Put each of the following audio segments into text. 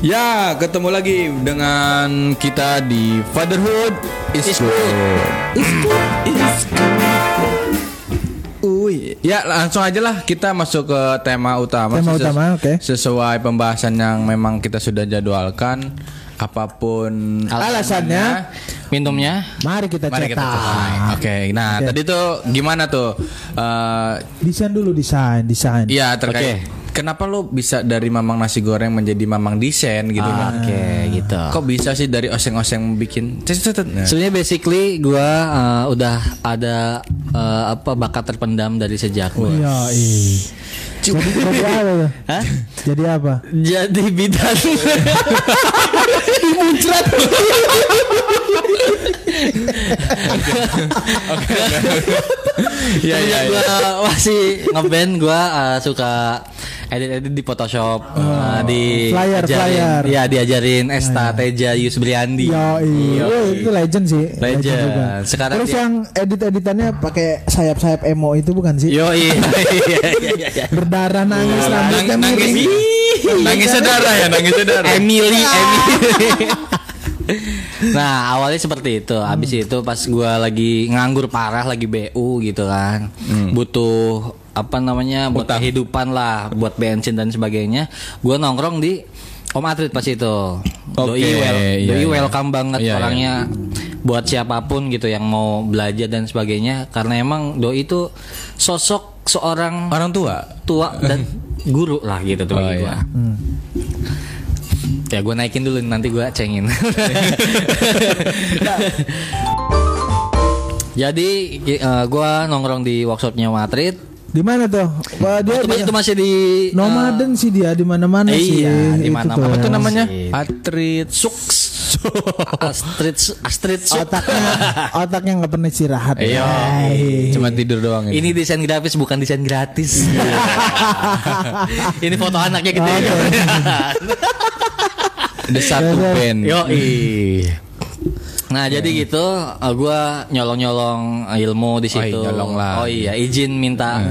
Ya, ketemu lagi dengan kita di Fatherhood is, good. Is good. Is good. Uy. Ya, langsung aja lah kita masuk ke tema utama. Tema utama, oke. Sesuai pembahasan yang memang kita sudah jadwalkan. Apa pun Alasannya, Minumnya Mari kita Mari cetak. Oke, nah Oke. tadi tuh gimana tuh? Eh, Desain dulu desain, desain. Iya terkait. Kenapa lo bisa dari mamang nasi goreng menjadi mamang desain gitu kan? Oke gitu Kok bisa sih dari oseng-oseng bikin? Nah. Sebenarnya basically gua uh, udah ada uh, apa bakat terpendam dari sejak gua. Iya, ih. Jadi, jadi apa tuh? Hah? Jadi apa? Jadi bidan. Iya iya. iya. gua masih ngeband gua uh, suka edit-edit di Photoshop uh, di Flyer, flyer. Iya, diajarin Esta Teja Yus Briandi. Yo, iya. itu legend sih. Legend. juga. Sekarang Terus dia- yang edit-editannya pakai sayap-sayap emo itu bukan sih? Yo iya iya iya iya. Berdarah nangis Nang- rambutnya nangis, miring. nangis saudara ya, nangis saudara. Emily, Emily. nah awalnya seperti itu. Habis itu pas gua lagi nganggur parah, lagi BU gitu kan, butuh apa namanya buat kehidupan lah, buat bensin dan sebagainya. Gua nongkrong di Om Atrit pas itu. Doi, Oke, wel, iya, doi iya. welcome banget Iya, iya. orangnya buat siapa pun gitu yang mau belajar dan sebagainya. Karena emang Doi itu sosok seorang Orang tua. tua dan guru lah gitu tuh Oh, bagi iya. gua. Ya gue naikin dulu nanti gue cengin. Jadi eh, gua nongkrong di workshopnya Matrit. Di mana tuh? Wah, dia, Itu, dia itu masih di nomaden sih dia di mana-mana sih. Iya, di tuh. Apa tuh namanya? Asik. Atrit Suks. Astrid Astrid. Otaknya otaknya nggak pernah istirahat. Iya. Cuma tidur doang Ini desain grafis bukan desain gratis. Ini foto anaknya gitu. The satu band. Yo Nah jadi gitu, uh, gua nyolong-nyolong ilmu di situ. iya, nyolong lah. Oh iya, izin minta.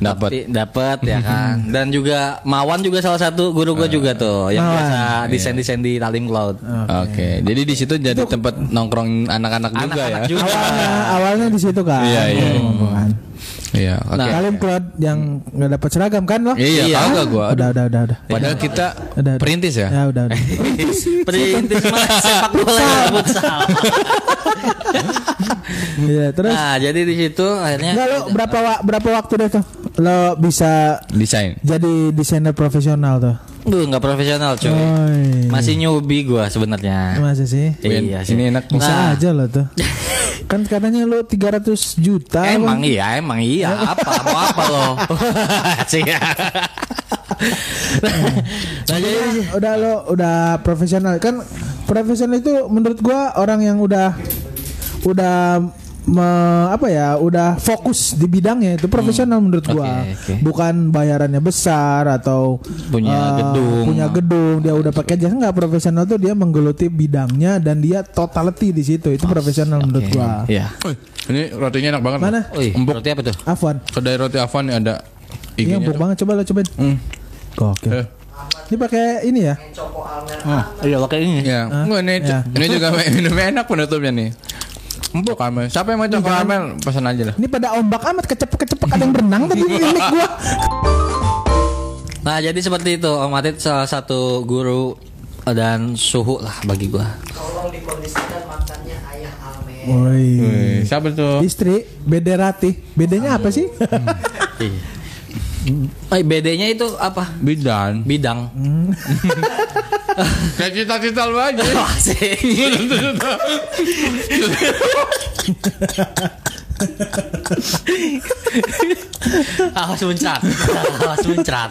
Dapat. Tapi dapat ya kan. Dan juga Mawan juga salah satu guru gua juga tuh yang Mawan. biasa desain-desain di Talim Cloud. Oke, jadi di situ jadi tempat nongkrong anak-anak juga ya. Anak-anak juga. Awalnya awalnya di situ kan. Iya, iya. Kan. Iya, oke. Nah, Kalian Claude yang nggak dapat seragam kan lo? Iya, Iya. kagak gua. Udah udah udah udah. Padahal kita Udah, udah. perintis ya. Ya udah udah. Perintis mah sepak bola ya, futsal. Iya, terus Nah, jadi di situ akhirnya Enggak lo berapa wa- berapa waktu deh tuh lo bisa Desain. jadi desainer profesional tuh? Duh, nggak profesional cuy. Oi. Masih newbie gua sebenarnya. Masa sih? Iya sih. Ini enak. Bisa Nah. aja lo tuh. kan katanya lo 300 juta. Emang Bang. iya, emang iya. Apa mau apa lo? Sih. nah, jadi udah lo udah profesional kan profesional itu menurut gua orang yang udah udah me- apa ya udah fokus di bidangnya itu profesional menurut gua oke. bukan bayarannya besar atau Punya eh, gedung. punya gedung dia udah pakai jasa nggak profesional tuh dia menggeluti bidangnya dan dia totality di situ itu profesional menurut gua Iya. Wih, ini rotinya enak banget. mana Empuk. berarti apa tuh? Afwan Kedai roti Avan nih ada ini IG-nya. empuk tuh. banget coba lo cobain Hmm. Gokil. Eh. ini pakai ini ya Iya, kayak ini. Ya, Nggak, ini, Ya. ini juga minumnya enak penutupnya nih. Empuk karamel. Siapa yang mau coba karamel? Pesan aja lah. ini pada ombak amat kecepek-kecepek ada yang berenang tadi di mic gua Nah, jadi seperti itu. Om Atit salah satu guru dan suhu lah bagi gua. Tolong dikondisikan makannya ayah Almen. Woi. Siapa tuh? Istri Bederati. Bedanya apa sih? Eh, BD-nya itu apa? Bidan. Bidang. Kayak cita-cita lu aja. Awas muncrat. Awas muncrat.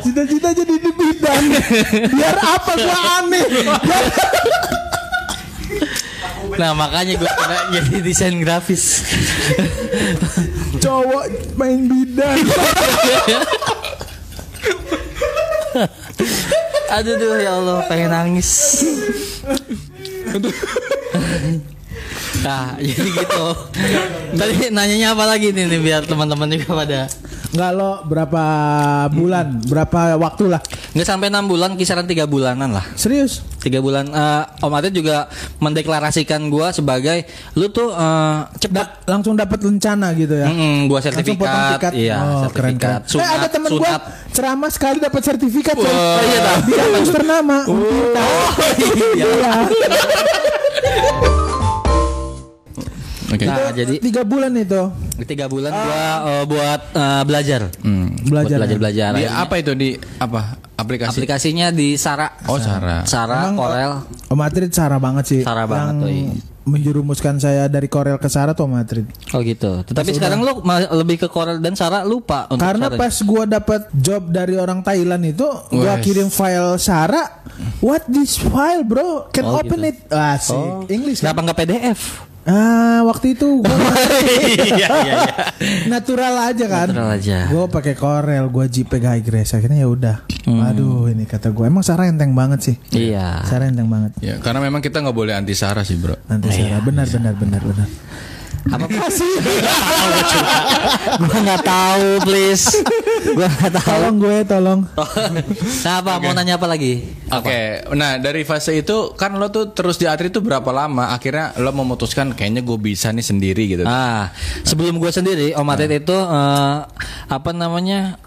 Cita-cita jadi di bidang. Biar apa gua aneh. Nah, makanya gua kena jadi desain grafis. Cowok main bidang. Aduh duh ya Allah pengen nangis. nah jadi gitu. Tadi nanyanya apa lagi nih, nih biar teman-teman juga pada Enggak lo berapa bulan, berapa waktu lah? Nggak sampai enam bulan, kisaran tiga bulanan lah. Serius? Tiga bulan. Eh, Om Atit juga mendeklarasikan gua sebagai lu tuh eh, cepet. Da- langsung dapat lencana gitu ya. Mm-mm, gua Langsung potong sertifikat. Iya, oh, keren keren. sertifikat. eh ada temen gua sunat. ceramah sekali dapat sertifikat. Wah, iya, tahu. Dia ternama. Oh, Iya. Oke. Nah, jadi tiga bulan itu tiga bulan gua eh, buat eh, belajar. Hmm. belajar. Buat belajar belajar. Di apa itu di apa aplikasi? Aplikasinya di Sara. Oh, Sara. Sara, Emang, Corel. Om Atrit Sarah banget sih. Sarah banget Yang tuh, iya. menjerumuskan saya dari Korel ke Sarah tuh Om Atrit. Oh gitu. Tetapi sekarang lu ma- lebih ke Corel dan Sara lupa untuk Karena Sara. pas gua dapat job dari orang Thailand itu, gua Wes. kirim file Sarah. What this file, bro? Can Oh, open gitu. it? Asik. Oh. English. Kan? Kenapa nggak PDF? Ah, waktu itu gua Iya iya iya. natural aja kan. Natural aja. Gua pakai Corel, gua JPEG high res. Akhirnya ya udah. Hmm. Aduh, ini kata gua. Emang Sarah enteng banget sih. Iya. Sarah enteng banget. Ya, karena memang kita nggak boleh anti Sarah sih, Bro. Nanti Sarah benar benar benar benar. Apa sih? Gua nggak tahu, please. Gua nggak tahu. Tolong gue, tolong. Nah, apa mau nanya apa lagi? Oke, nah dari fase itu kan lo tuh terus di Atri tuh berapa lama? Akhirnya lo memutuskan kayaknya gue bisa nih sendiri gitu. Ah, sebelum gua sendiri, Om Atit itu eh, apa namanya?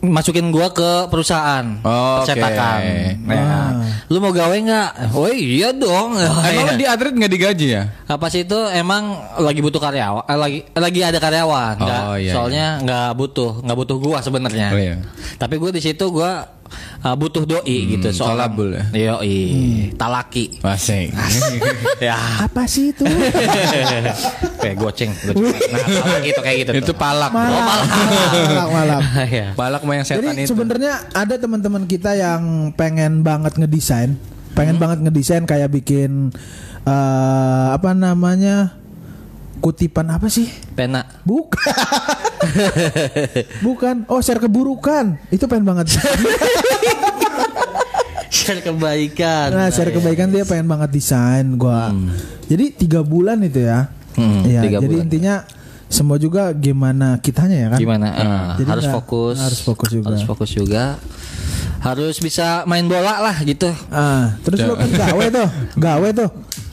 Masukin gua ke perusahaan Oh, percetakan. Nah, lu mau gawe nggak? Oh iya dong. Emang lo di Atri nggak digaji ya? Apa sih itu emang lagi butuh karyawan, eh, lagi lagi ada karyawan, nggak? Oh, iya, soalnya nggak butuh, nggak butuh gua sebenarnya. Oh, iya. Tapi gua di situ gua uh, butuh doi gitu, soalnya solabul ya? Iya, talaki. Masih. ya. Apa sih itu? Kayak goceng, goceng. Nah, talaki itu kayak gitu. itu tuh. palak. malam, malam. Iya. Palak mah yang setan Jadi itu. sebenarnya ada teman-teman kita yang pengen banget ngedesain, pengen Hmm. banget ngedesain kayak bikin eh apa namanya kutipan apa sih? Pena. Bukan. Bukan. Oh, share keburukan. Itu pengen banget. Share kebaikan. Nah, share kebaikan dia pengen banget desain gua. Jadi tiga bulan itu ya. Hmm, Iya, tiga jadi bulan. intinya semua juga gimana kitanya ya kan? Gimana? Ah, Jadi harus nggak- fokus. harus fokus juga. Harus fokus juga. Harus bisa main bola lah gitu. Ah, terus lu kan gawe tuh, gawe tuh.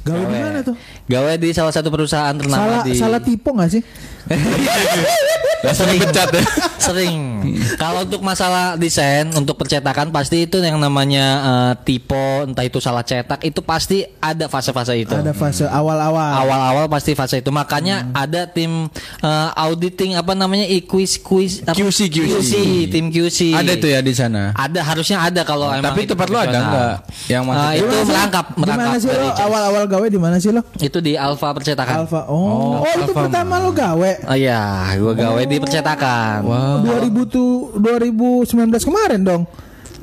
Gawe di mana tuh? Gawe di salah satu perusahaan ternama Salah di salah tipe gak sih? Langsung dipecat ya. Sering. Kalau untuk masalah desain untuk percetakan pasti itu yang namanya eh, tipe entah itu salah cetak itu pasti ada fase-fase itu. Ada fase awal-awal. Awal-awal pasti fase itu. Makanya ada tim eh, auditing apa namanya quiz quiz apa? QC, QC. tim QC. Ada itu ya di sana. Ada harusnya ada kalau emang Tapi itu tempat lo ada profesional. nggak? Yang maksudnya itu merangkap, Di mana merangkap sih lo dari awal-awal gawe di mana sih lo? itu di Alfa percetakan. Alfa. Oh, oh, itu Alfa pertama lo gawe. Oh iya, gua gawe di percetakan. Wow. 2000 tuh 2019 kemarin dong.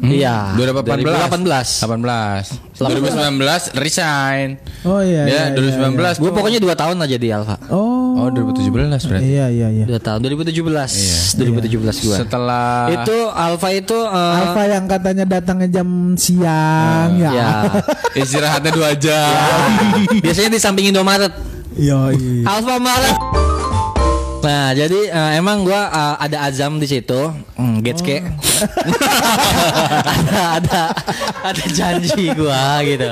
Iya. 2018. 2018. 18. 2019 resign. Oh iya. Ya, iya, iya, 2019 Gue pokoknya dua tahun aja di Alfa. iya. Oh. Oh, 2017 berarti. Iya iya iya. Dua tahun 2017. Iya. 2017 gua. Setelah Itu Alfa itu eh, Alfa yang katanya datangnya jam siang ya. ya. istirahatnya 2 jam. Biasanya di samping Indomaret. Iya iya. Alfa Maret. Nah, jadi eh, emang gua eh, ada azam di situ, hmm, Getske. ada ada ada janji gua gitu.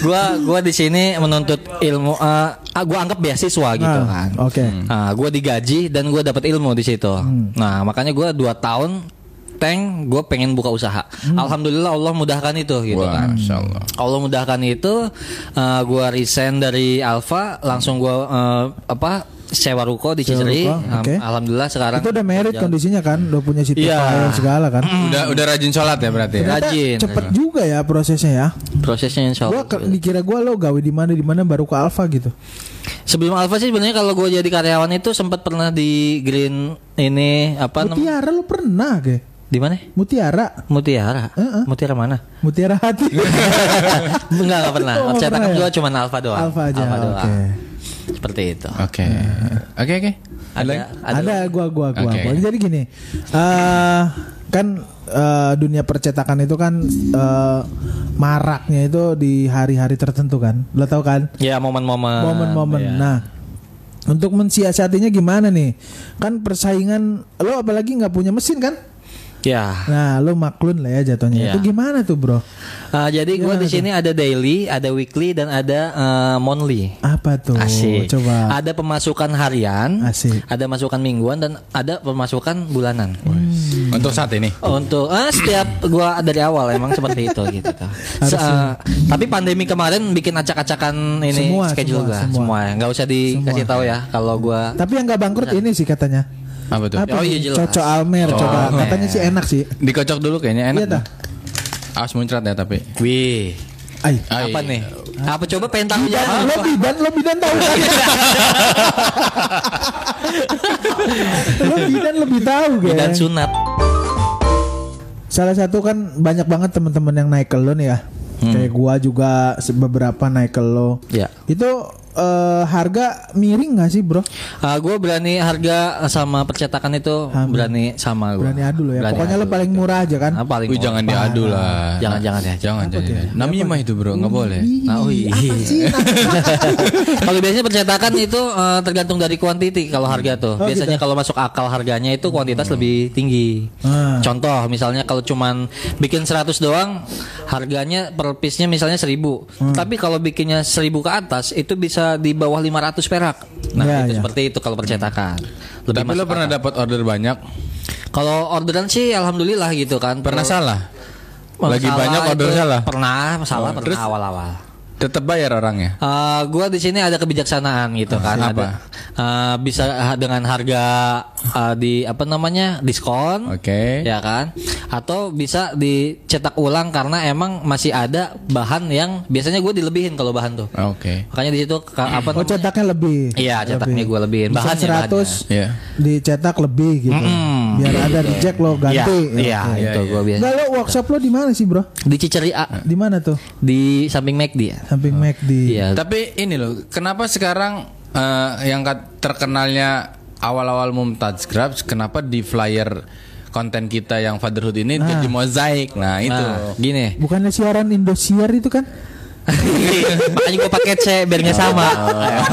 Gua gua di sini menuntut ilmu ah, gua anggap beasiswa gitu Ah, kan. Oke. Nah, gua digaji dan gua dapat ilmu di situ. Hmm. Nah, makanya gua dua tahun tank gue pengen buka usaha. Hmm. Alhamdulillah Allah mudahkan itu gitu Wah, kan. Allah. Allah mudahkan itu uh, gua resign dari Alfa langsung gua uh, apa sewa ruko di Sewa Ciseri. ruko, Am- oke. Alhamdulillah sekarang Itu udah merit kondisinya kan, udah punya situ Iya. file segala kan. Udah udah rajin sholat ya berarti. ya? Ternyata Rajin. Cepet juga ya prosesnya ya. prosesnya insya Gua Allah. ke- dikira gua lo gawe di mana di mana baru ke Alfa gitu. Sebelum Alfa sih sebenarnya kalau gue jadi karyawan itu sempat pernah di Green ini apa? Mutiara lo pernah ke? Di mana? Mutiara. Mutiara. Heeh. Mutiara mana? Mutiara hati. enggak, enggak pernah. Oh, Percetakan pernah ya? gua cuma Alfa doang. Alfa aja. doang. Oke. Seperti itu. Oke. Oke oke. Ada, Ada, gua gua gua. Gua. Jadi gini. eh kan eh, dunia percetakan itu kan eh, maraknya itu di hari-hari tertentu kan. Lo tau kan? Ya momen-momen. Momen-momen. ya. Nah, Untuk mensiasatinya gimana nih? Kan persaingan lo apalagi nggak punya mesin kan? Ya. Nah, lo maklun lah ya jatuhnya. Iya. Itu gimana tuh, Bro? Uh, jadi gue di sini ada daily, ada weekly dan ada uh, monthly. Apa tuh? Asik. Coba. Ada pemasukan harian, Asik. ada masukan mingguan dan ada pemasukan bulanan. Untuk saat ini. Untuk ah, setiap gua dari awal emang seperti itu gitu. tuh. Se- uh, tapi pandemi kemarin bikin acak-acakan ini Semua, schedule semua, gua semua. semua. Nggak usah dikasih tahu ya kalau gua Tapi yang nggak bangkrut ini sih katanya. Apa tuh? Apa Oh, iya, jelas. Cocok Almer coba. Katanya sih enak sih. Dikocok dulu kayaknya enak. Iya dah. Awas muncrat ya tapi. Wih. Ay. Ay. Apa nih? Apa coba pengen tahu Ya, ya? lo bidan, lo bidan tahu kan? lo bidan lebih tahu Dan geng. sunat. Salah satu kan banyak banget teman-teman yang naik ke lo nih ya. Kayak gua juga beberapa naik ke lo. Ya. Itu eh, harga miring gak sih bro? Uh, gue berani harga sama percetakan itu berani sama gue. Berani adu lo ya. Pokoknya lo paling murah aja kan? Ah, paling Wih, murah. jangan diadu lah. Jangan, jangan ya. Jangan, jangan. jangan. Namanya mah itu bro, nggak boleh. Ah, oh iya. kalau biasanya percetakan itu eh, tergantung dari kuantiti kalau harga tuh. Oh, biasanya kalau masuk akal harganya itu kuantitas lebih tinggi. Ah. Contoh misalnya kalau cuman bikin 100 doang harganya per piece-nya misalnya 1000. Hmm. Tapi kalau bikinnya 1000 ke atas itu bisa di bawah 500 perak. Nah, Ya, itu ya. seperti itu kalau percetakan. Lebih Tapi lo pernah dapat order banyak? Kalau orderan sih alhamdulillah gitu kan. Pernah Per- salah? Masalah Lagi banyak order salah? Pernah, masalah Oh, pernah terus? awal-awal. Tetap bayar orangnya. Eh, gua di sini ada kebijaksanaan gitu kan. apa? Ada eh, bisa dengan harga eh, di apa namanya diskon, Oke. ya kan? Atau bisa dicetak ulang karena emang masih ada bahan yang biasanya gue dilebihin kalau bahan tuh. Oke. Makanya di situ apa Oh namanya? cetaknya lebih. Iya, cetaknya gue lebihin. Bahannya 100 Iya. dicetak lebih gitu. Mm-mm. Biar ada reject lo Iya, ganti. iya, Oke. itu gue biasa. Enggak lo workshop lo di mana sih bro? Di Ciceri A, Di mana tuh? di samping McD ya. Samping McD. Iya. Tapi ini loh, kenapa sekarang eh, yang terkenalnya awal-awal Mumtaz Grabs, kenapa di flyer konten kita yang fatherhood ini jadi mozaik? Nah itu. Nah, gini. Bukannya siaran Indosiar itu kan? Makanya gue pakai C biar nggak sama.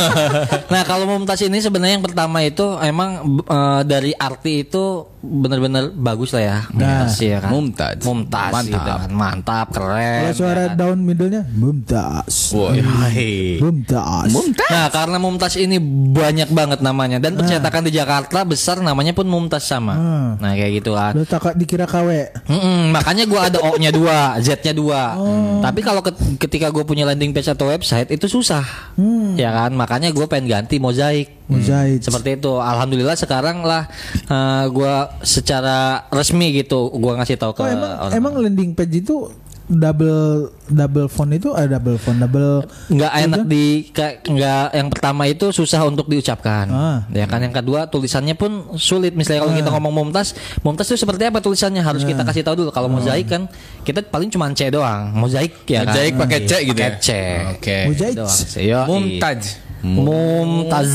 nah kalau Mumtaz ini sebenarnya yang pertama itu emang eh, dari arti itu benar-benar bagus lah ya. Mumtaz ya kan. Mumtaz. Mumtaz Mantap. gitu kan. Mantap, keren. Kalau suara ya kan. down middle-nya Mumtaz. Woi. Mumtaz. Nah karena Mumtaz ini banyak banget namanya dan percetakan di Jakarta besar namanya pun Mumtaz sama. Hmm. Nah kayak gitu kan. Lo tak dikira KW. Mm-mm, makanya gua ada O-nya dua, Z-nya dua. Oh. Tapi kalau ket- ketika gue punya landing page atau website itu susah, Hmm. ya kan? Makanya gue pengen ganti mozaik. Mozaik. Seperti itu. Alhamdulillah sekarang lah eh, gua secara resmi gitu gua ngasih tahu ke Oh emang orang. emang landing page itu double double font itu ada double font double nggak enak di kayak nggak yang pertama itu susah untuk diucapkan Ah. ya kan yang kedua tulisannya pun sulit misalnya kalau kita ngomong mumtaz mumtaz itu seperti apa tulisannya harus kita kasih tahu dulu kalau mozaik kan kita paling cuma C doang mozaik ya kan Mozaik pakai C gitu ya? Pakai C Oke. Mozaik. doang. Yoi. Mumtaz. Mumtaz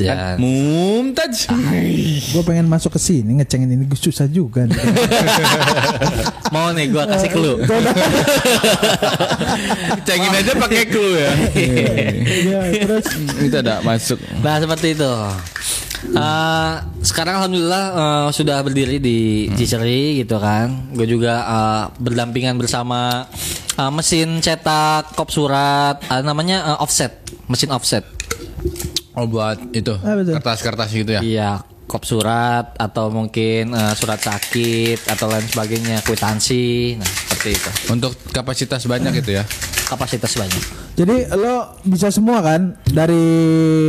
ya? Mumtaz. gue pengen masuk ke sini ngecengin ini gue susah juga nih. mau nih gua kasih clue Cengin aja pakai clue ya. Iya, terus Itu ada masuk. Nah seperti itu. Eh, sekarang alhamdulillah eh, sudah berdiri di Ciceri gitu kan. Gue juga eh, berdampingan bersama eh, mesin cetak kop surat, eh, namanya eh, offset, mesin offset. Oh buat itu Ah, kertas-kertas gitu ya. Iya, kop surat atau mungkin eh, surat sakit atau lain sebagainya, kwitansi. Nah seperti itu. Untuk kapasitas banyak itu ya. Kapasitas banyak. jadi lo bisa semua kan dari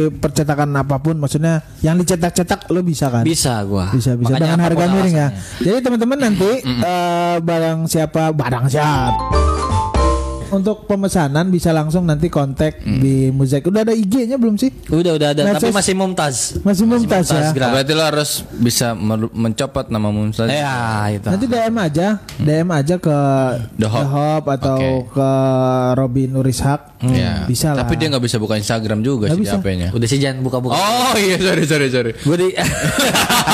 percetakan apa pun maksudnya yang dicetak-cetak lo bisa kan Bisa gua. bisa bisa Makanya dengan harga miring ya jadi teman-teman nanti eh, barang siapa barang siapa untuk pemesanan bisa langsung nanti kontak di Mozaik udah ada IG-nya belum sih Udah udah ada, tapi Medsos- masih mumtaz. masih mumtaz ya Grab. Berarti lo harus bisa mencopot nama Mumtaz. Ya itu. Nanti DM aja, DM aja ke The The Hop. Hop atau Oke. ke Robin Nurishak. Ya. Bisa lah. Tapi dia nggak bisa buka Instagram juga Nggak sih HP-nya. Udah sih jangan buka-buka. Oh iya sorry sorry sorry. Gue di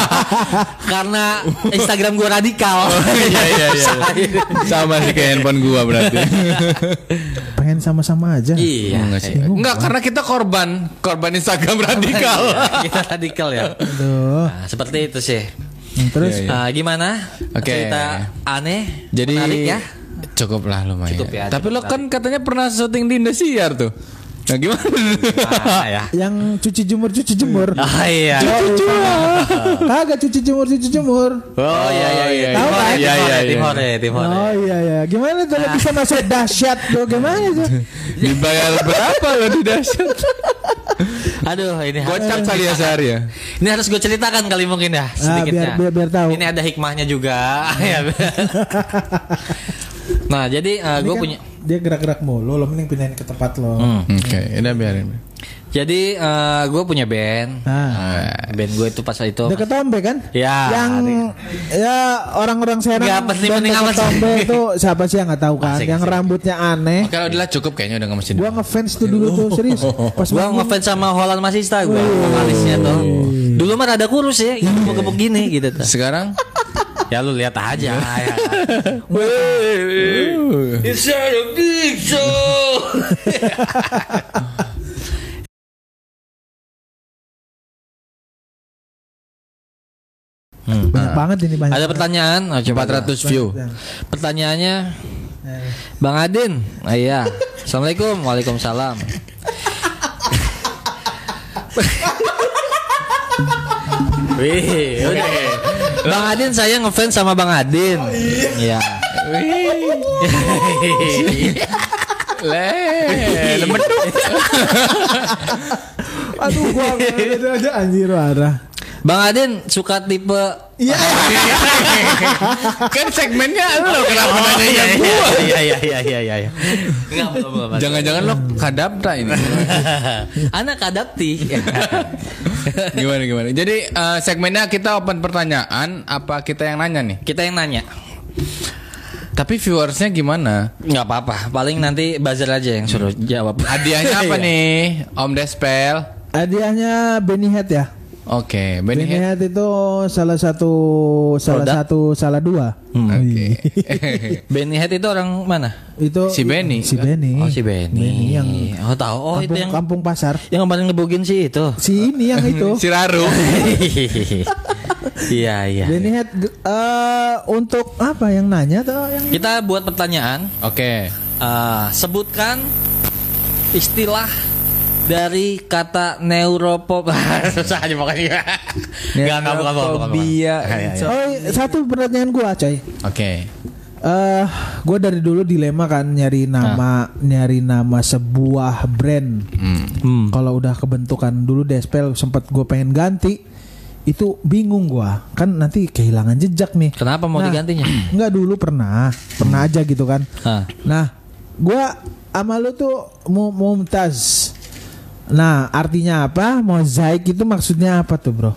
karena Instagram gue radikal. Iya iya iya. Sama sih kayak handphone gua berarti. pengen sama-sama aja. Iya. Enggak sih. iya. Enggak karena kita korban, korban Instagram radikal. Kita radikal ya. Aduh. Nah, seperti itu sih. Hmm, Terus Iya, iya. Ah, gimana? Oke. Cerita aneh, Jadi menarik ya. cukup lah lumayan. Cukup ya, Tapi cukup lo kan katanya pernah syuting di Indosiar tuh. Nah gimana? Ah, ya. yang cuci jemur cuci jemur. Ah, iya. Kagak cuci jemur cuci jemur. Oh iya iya iya. Tahu kan? Iya, iya, Hore, iya. tim Hore, tim Hore. Oh iya ya. Gimana tuh lo bisa masuk dahsyat tuh? Gimana tuh? Dibayar berapa lo di dahsyat? Aduh, ini harus Gocap kali ya sehari ya. Ini harus gue ceritakan kali mungkin ya sedikitnya. biar- biar- biar tahu. Ini ada hikmahnya juga. Nah, jadi eh, Ini gue kan punya dia gerak-gerak mulu. Lo mending pindahin ke tempat lo. Hmm. Oke, udah biarin. Jadi gue punya band. Nah, Band gue itu pas itu. deket Tombe kan? Ya, Yang ya orang-orang Serang dan amat deket sih. Tombe itu siapa sih yang nggak tahu kan? Asik, yang asik. rambutnya aneh. Kalau udah cukup kayaknya udah gak mesti. Gua ngefans tuh dulu tuh serius. Pas Gue ngefans sama Holland Masista gue vokalisnya tuh. Dulu mah rada kurus ya, yang gebuk-gebuk gini gitu tuh. Sekarang Ya lu lihat aja ya. Uh. It's a big show. banyak banget ini banyak. Ada pertanyaan? Oh, coba 400 view. Pertanyaannya Eh, Bang Adin, ah, iya. Assalamualaikum, waalaikumsalam. Wih, udah. Bang Adin saya ngefans sama Bang Adin. Iya. Le, lemeduk. Aduh gua aja anjir warah. Bang Adin suka tipe Iya. kan segmennya lo kenapa Oh, nanya iya, yang iya, gua? iya iya iya iya iya iya. Jangan-jangan lo kadapta ini. Anak adapti. gimana gimana? Jadi eh, segmennya kita open pertanyaan apa kita yang nanya nih? Kita yang nanya. Tapi viewersnya gimana? Nggak apa-apa, paling nanti buzzer aja yang suruh jawab. Hadiahnya apa Iya. nih? Om Despel. Hadiahnya Benny Head ya. Oke, Benny Benny Head itu salah satu salah Produk? satu salah dua. Oke. Benny Head itu orang mana? Itu Si Benny. Si Benny. Oh si Benny. Benny yang Oh tahu. Oh kampung, itu yang kampung pasar. yang kemarin ngebugin sih itu. Si ini yang itu. si Raru. Iya iya. Benny Head eh, untuk apa yang nanya atau yang Kita buat pertanyaan. Oke. Eh, sebutkan istilah dari kata neuropop. Susah aja pokoknya. Enggak enggak bukan bukan bukan. Oh, satu pertanyaan gua, coy. Oke. Eh, gue dari dulu dilema kan nyari nama, nyari nama sebuah brand. Hmm. Kalau udah kebentukan dulu Despel sempat gue pengen ganti, itu bingung gua. Kan nanti kehilangan jejak nih. Kenapa mau Nah, digantinya? Enggak dulu pernah, pernah aja gitu kan. Hah. Nah, gua sama lu tuh mu- mumtaz. Nah, artinya apa? Mozaik itu maksudnya apa tuh, Bro?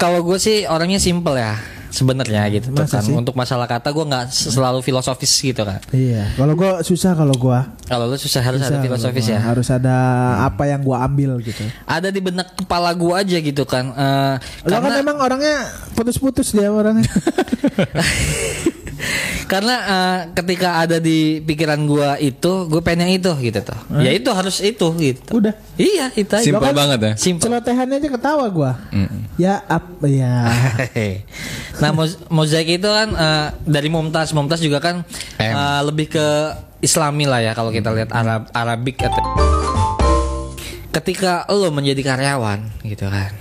Kalau gue sih orangnya simple ya sebenarnya gitu Masa kan. sih? Untuk masalah kata gue nggak selalu filosofis gitu kan. Iya, kalau gua susah kalau gua. Kalau lu susah harus Susah ada filosofis ya. Harus ada apa yang gua ambil gitu. Ada di benak kepala gue aja gitu kan. Eh, Lo kan karena emang orangnya putus-putus dia orangnya. karena eh, ketika ada di pikiran gue itu, gue pengen yang itu gitu tuh. Ya itu harus itu gitu. Udah. Iya itu aja. Simple banget ya. Simple. Celotehannya aja ketawa gua. Ya apa ya. nah mo- mozaik itu kan eh, dari Mumtaz Mumtaz juga kan M. eh, lebih ke Islami lah ya kalau kita lihat Arab Arabik atau ketika lo menjadi karyawan gitu kan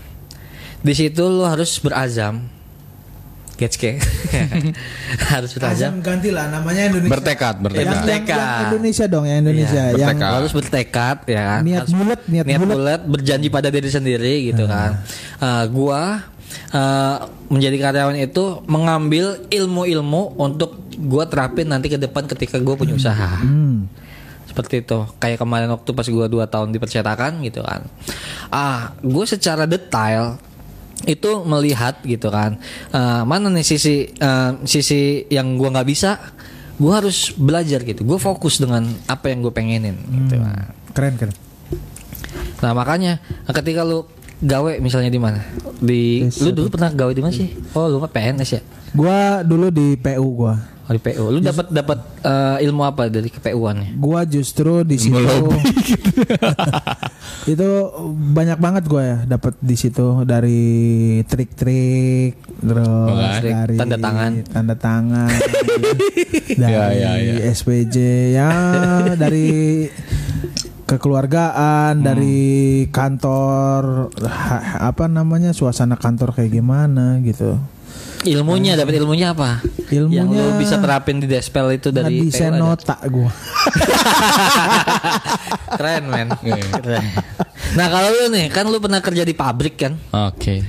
di situ lo harus berazam Getske harus berazam ganti lah namanya Indonesia. Bertekad, bertekad. yang, Bertekad. yang Indonesia dong, yang Indonesia. Yang bertekad. Lo harus bertekad ya kan niat Harus- bulat, niat, niat bulat. berjanji pada diri sendiri gitu kan. Eh, gua eh, menjadi karyawan itu mengambil ilmu-ilmu untuk gua terapin nanti ke depan ketika gua punya usaha. Hmm. Seperti itu. Kayak kemarin waktu pas gua dua tahun di percetakan gitu kan. Ah, gue secara detail itu melihat gitu kan. eh, mana nih sisi eh, sisi yang gua nggak bisa gue harus belajar gitu gue fokus dengan apa yang gue pengenin gitu Hmm. Keren keren. Nah makanya ketika lu gawe misalnya di mana? Di lu dulu pernah gawe di mana sih? Oh lu mah PNS ya? Gua dulu di PU gua. Oh, di PU. Lu dapat dapat eh, ilmu apa dari KPU-an ya? Gua justru di situ itu banyak banget gua ya dapat di situ dari trik-trik terus Bukan. dari Tanda tangan. tanda tangan dari Ya, ya, ya. SPJ ya dari kekeluargaan dari kantor ha- apa namanya suasana kantor kayak gimana gitu Ilmunya dapat ilmunya apa? Yang lu Ilmunya- bisa terapin di Despel itu dari ada? nota gua Keren men. Iya. Keren. Nah kalau lu nih kan lu pernah kerja di pabrik kan? Oke.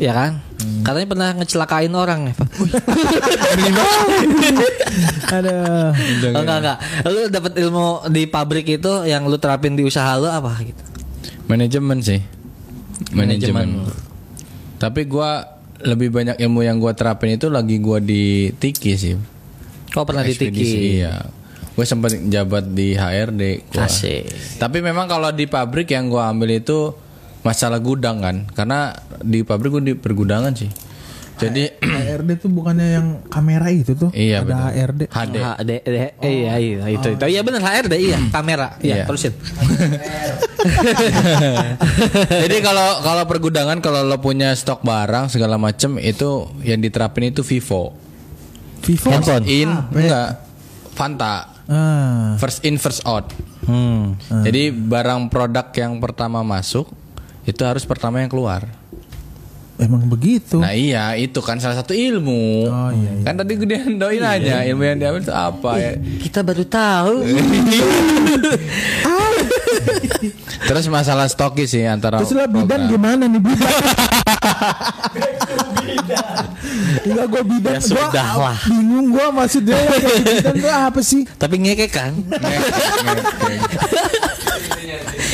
Ya kan? Katanya pernah ngecelakain orang nih Pak. ada Oh, enggak enggak. Lu dapat ilmu di pabrik itu yang lu terapin di usaha lu apa gitu? Manajemen sih. Manajemen. Manajemen. Tapi gua lebih banyak ilmu yang gua terapin itu lagi gua di Tiki sih. Kau pernah di Tiki? Iya. Gue sempat jabat di HRD. Gua. Asik. Tapi memang kalau di pabrik yang gua ambil itu masalah gudang kan, karena di pabrik gue di pergudangan sih. Jadi HRD tuh bukannya yang kamera itu tuh iya ada betul. HRD HD. HD, eh, iya iya itu itu. Iya benar HRD iya, kamera. Iya, Iya. terusin. Jadi kalau kalau pergudangan kalau lo punya stok barang segala macem itu yang diterapin itu Vivo. Vivo Handphone. In enggak Fanta. ah First in first out. Hmm. Jadi barang produk yang pertama masuk itu harus pertama yang keluar. emang begitu Nah iya itu kan salah satu ilmu. Oh, iya, iya. Kan tadi gue doin aja ilmu yang diambil itu apa ya. Kita baru tahu. Terus masalah stokis sih antara terus lo bidan program. gimana nih bidan Enggak gue bidan Ya gua sudah lah. bingung gue maksudnya bidan tuh apa sih Tapi ngekek kan?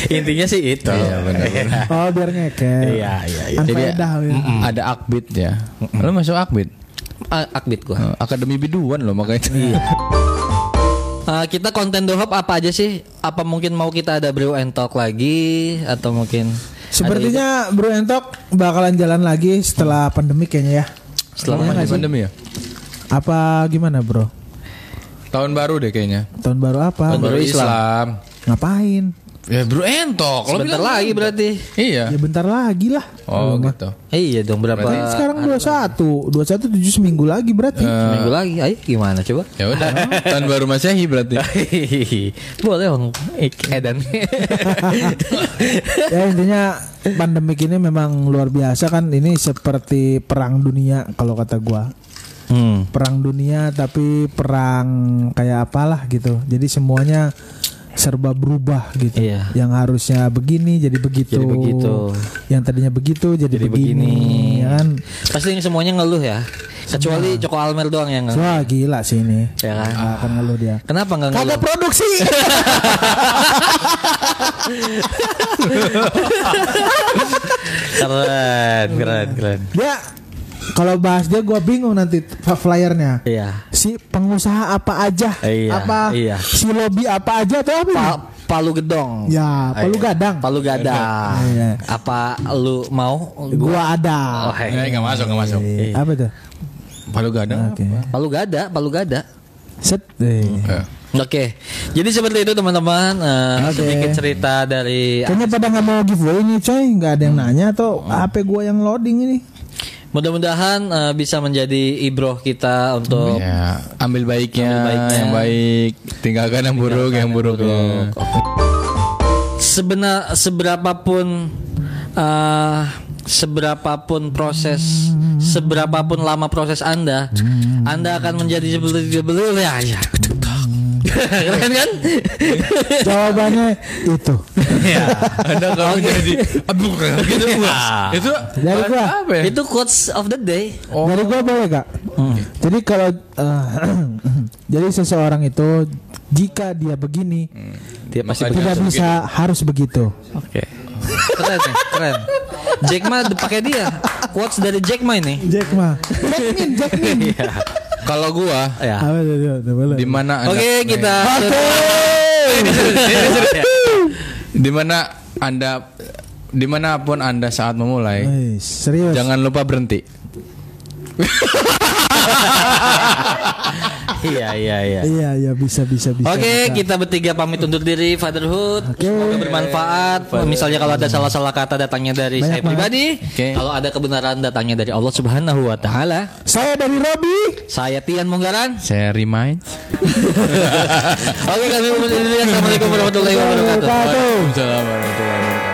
Intinya sih itu. Iya benar. oh biar ngekek Iya, iya, iya. Jadi ya. mm, ada akbit ya. Lo masuk akbit? Akbit gua. Eh, Akademi biduan loh makanya. Ah, kita konten dohop apa aja sih? Apa mungkin mau kita ada brew and talk lagi atau mungkin sepertinya Bro Entok bakalan jalan lagi setelah pandemi kayaknya ya Setelah Iya sih? pandemi ya. apa gimana bro Tahun baru deh kayaknya. tahun baru apa Tahun baru Baru Islam. Islam. ngapain Ya bro entok. Lo sebentar bilang- lagi berarti? Iya. ya bentar lagi lah Oh gitu. Eh, iya dong berapa? Kan sekarang 21 21 7 seminggu lagi berarti Seminggu lagi. Ayo gimana coba? Ya udah. Tahun baru Masehi berarti. Boleh bang. Edan. ya intinya pandemik ini memang luar biasa kan ini seperti perang dunia kalau kata gua hmm. perang dunia tapi perang kayak apalah gitu jadi semuanya serba berubah gitu Iya. yang harusnya begini jadi begitu Jadi begitu. yang tadinya begitu jadi, Jadi begini, begini. ya kan Pasti ini semuanya ngeluh ya. Kecuali Joko Almer doang yang ngeluh. wah gila sih ini Ya kan? Ah, akan ngeluh dia Kenapa nggak ngeluh? kagak produksi Keren, keren, keren. dia kalau bahas dia gua bingung nanti flyernya Iya. si pengusaha apa aja Iya, apa iya. si lobby apa aja atau apa Pa- Palu Gedong. ya Palu Iya. Gadang Palu Gadang. Iya. Apa lu mau? gua ada Oh, hai. Eh nggak masuk nggak masuk. Eh, apa tuh Palu gadang. oke Palu Gada, Palu Gada. set eh. Eh. Oke, jadi seperti itu teman-teman. Eh, Oke. Sedikit cerita dari. kayaknya pada nggak mau giveaway nih coy nggak ada yang nanya atau HP gua yang loading ini Mudah-mudahan eh, bisa menjadi ibroh kita untuk Ya, ambil baiknya, Ambil baiknya. yang baik, tinggalkan yang buruk, yang buruknya. sebenar seberapapun eh seberapapun proses seberapapun lama proses anda anda akan menjadi seperti belum ya ya keren kan? Jawabannya itu. Anda kamu jadi aduh gitu Itu Dari gua. apa ya? itu quotes of the day. Dari gua boleh kak jadi kalau eh, jadi seseorang itu jika dia begini dia masih tidak bisa harus begitu. Oke. Keren ya, keren. Jack Ma pakai dia. Quotes dari Jack Ma ini. Jack ma. Jackmin Jackmin Kalau gua ya. Di mana Anda- oke kita di mana Anda di mana pun Anda saat memulai, Wih, serius? jangan lupa berhenti. Iya iya iya. Iya iya bisa bisa bisa. Oke, bisa. kita bertiga pamit undur diri Fatherhood. Oke. Semoga bermanfaat. Misalnya kalau ada salah-salah kata datangnya dari Banyak saya pribadi, Oke. kalau ada kebenaran datangnya dari Allah Subhanahu wa taala. Saya dari Robi. Saya Tian Munggaran. Saya remind. Oke, kami undur diri. Assalamualaikum warahmatullahi wabarakatuh. Wabarakatuh. Waalaikumsalam warahmatullahi